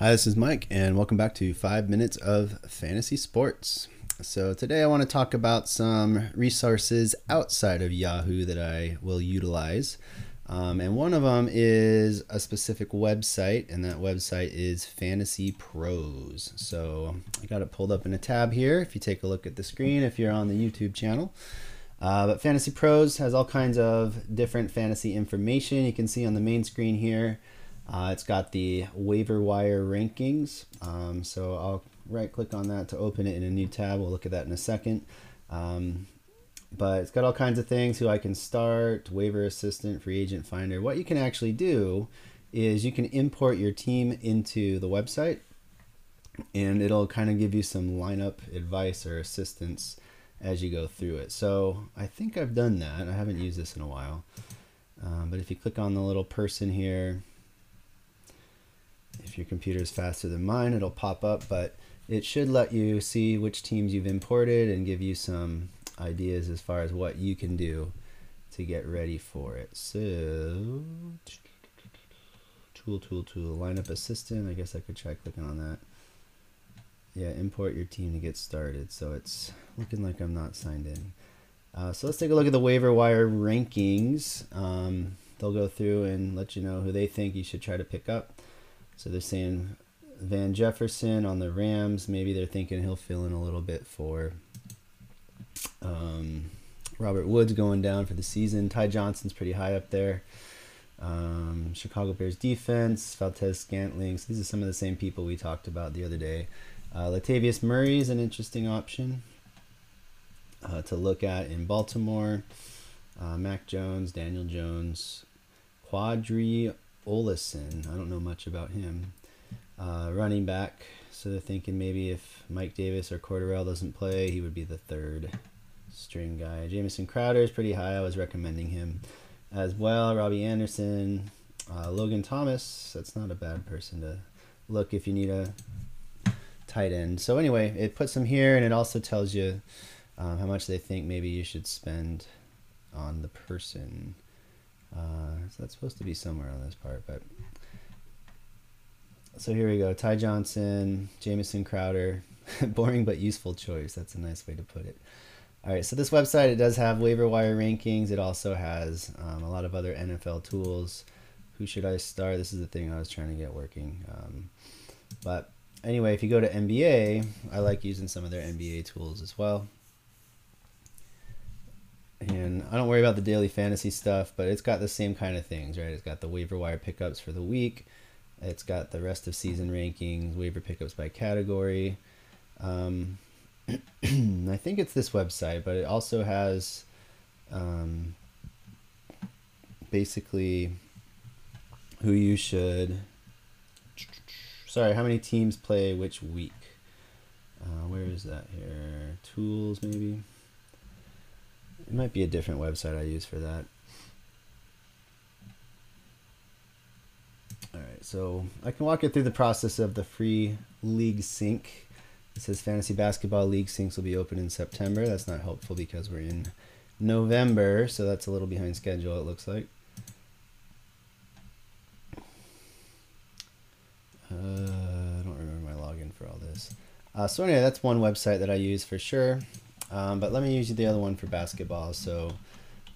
Hi, this is Mike, and welcome back to Five Minutes of Fantasy Sports. So, today I want to talk about some resources outside of Yahoo that I will utilize. Um, and one of them is a specific website, and that website is Fantasy Pros. So, I got it pulled up in a tab here if you take a look at the screen if you're on the YouTube channel. Uh, but Fantasy Pros has all kinds of different fantasy information. You can see on the main screen here. Uh, it's got the waiver wire rankings. Um, so I'll right click on that to open it in a new tab. We'll look at that in a second. Um, but it's got all kinds of things who I can start, waiver assistant, free agent finder. What you can actually do is you can import your team into the website and it'll kind of give you some lineup advice or assistance as you go through it. So I think I've done that. I haven't used this in a while. Um, but if you click on the little person here, if your computer is faster than mine, it'll pop up, but it should let you see which teams you've imported and give you some ideas as far as what you can do to get ready for it. So, tool, tool, tool, lineup assistant. I guess I could try clicking on that. Yeah, import your team to get started. So it's looking like I'm not signed in. Uh, so let's take a look at the waiver wire rankings. Um, they'll go through and let you know who they think you should try to pick up. So they're saying Van Jefferson on the Rams. Maybe they're thinking he'll fill in a little bit for um, Robert Woods going down for the season. Ty Johnson's pretty high up there. Um, Chicago Bears defense, Valdes-Scantling. So these are some of the same people we talked about the other day. Uh, Latavius Murray is an interesting option uh, to look at in Baltimore. Uh, Mac Jones, Daniel Jones, Qadree Ollison. I don't know much about him. Uh, running back. So they're thinking maybe if Mike Davis or Cordarrelle doesn't play, he would be the third string guy. Jamison Crowder is pretty high. I was recommending him as well. Robbie Anderson, uh, Logan Thomas. That's not a bad person to look if you need a tight end. So anyway, it puts them here, and it also tells you um, how much they think maybe you should spend on the person. Uh, so that's supposed to be somewhere on this part, but so here we go. Ty Johnson, Jamison Crowder, boring but useful choice. That's a nice way to put it. All right, so this website it does have waiver wire rankings. It also has um, a lot of other NFL tools. Who should I start? This is the thing I was trying to get working. Um, but anyway, if you go to NBA, I like using some of their NBA tools as well. I don't worry about the daily fantasy stuff, but it's got the same kind of things, right? It's got the waiver wire pickups for the week. It's got the rest of season rankings, waiver pickups by category. Um, I think it's this website, but it also has um, basically who you should. Sorry, how many teams play which week? Uh, where is that here? Tools, maybe. It might be a different website I use for that. All right, so I can walk you through the process of the free league sync. It says fantasy basketball league syncs will be open in September. That's not helpful because we're in November, so that's a little behind schedule. It looks like. Uh, I don't remember my login for all this. Uh, so anyway, that's one website that I use for sure. Um, but let me use the other one for basketball. So,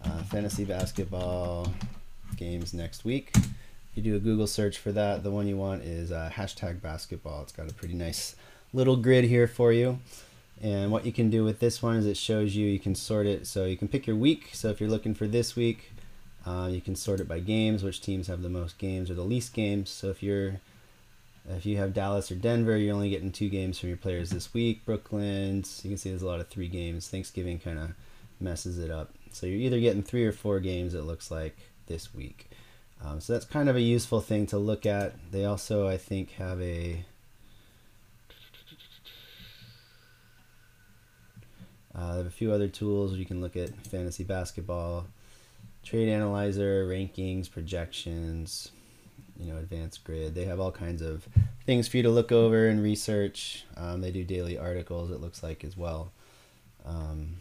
uh, fantasy basketball games next week. You do a Google search for that. The one you want is uh, hashtag basketball. It's got a pretty nice little grid here for you. And what you can do with this one is it shows you, you can sort it. So you can pick your week. So if you're looking for this week, uh, you can sort it by games, which teams have the most games or the least games. So if you're if you have Dallas or Denver, you're only getting two games from your players this week. Brooklyn's, you can see there's a lot of three games. Thanksgiving kind of messes it up. So you're either getting three or four games, it looks like, this week. Um, so that's kind of a useful thing to look at. They also, I think, have a. Uh, they have a few other tools you can look at fantasy basketball, trade analyzer, rankings, projections, you know, advanced grid. They have all kinds of things for you to look over and research. Um, they do daily articles, it looks like, as well. Um,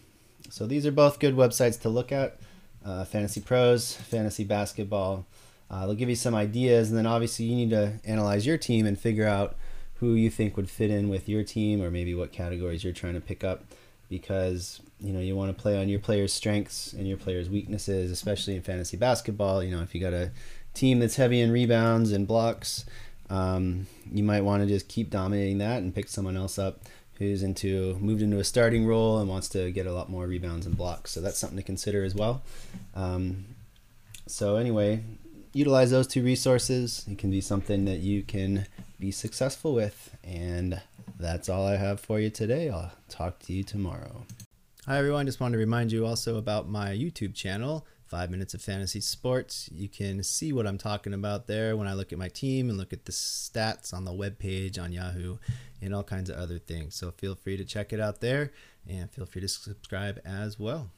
so these are both good websites to look at. Uh, Fantasy Pros, Fantasy Basketball. Uh, they'll give you some ideas, and then obviously you need to analyze your team and figure out who you think would fit in with your team, or maybe what categories you're trying to pick up, because you know you want to play on your players' strengths and your players' weaknesses, especially in fantasy basketball. You know, if you got a team that's heavy in rebounds and blocks, um, you might want to just keep dominating that and pick someone else up who's into moved into a starting role and wants to get a lot more rebounds and blocks. So that's something to consider as well. Um, so anyway, utilize those two resources. It can be something that you can be successful with. And that's all I have for you today. I'll talk to you tomorrow. Hi, everyone. Just wanted to remind you also about my YouTube channel, Five Minutes of Fantasy Sports. You can see what I'm talking about there when I look at my team and look at the stats on the web page on Yahoo and all kinds of other things. So feel free to check it out there and feel free to subscribe as well.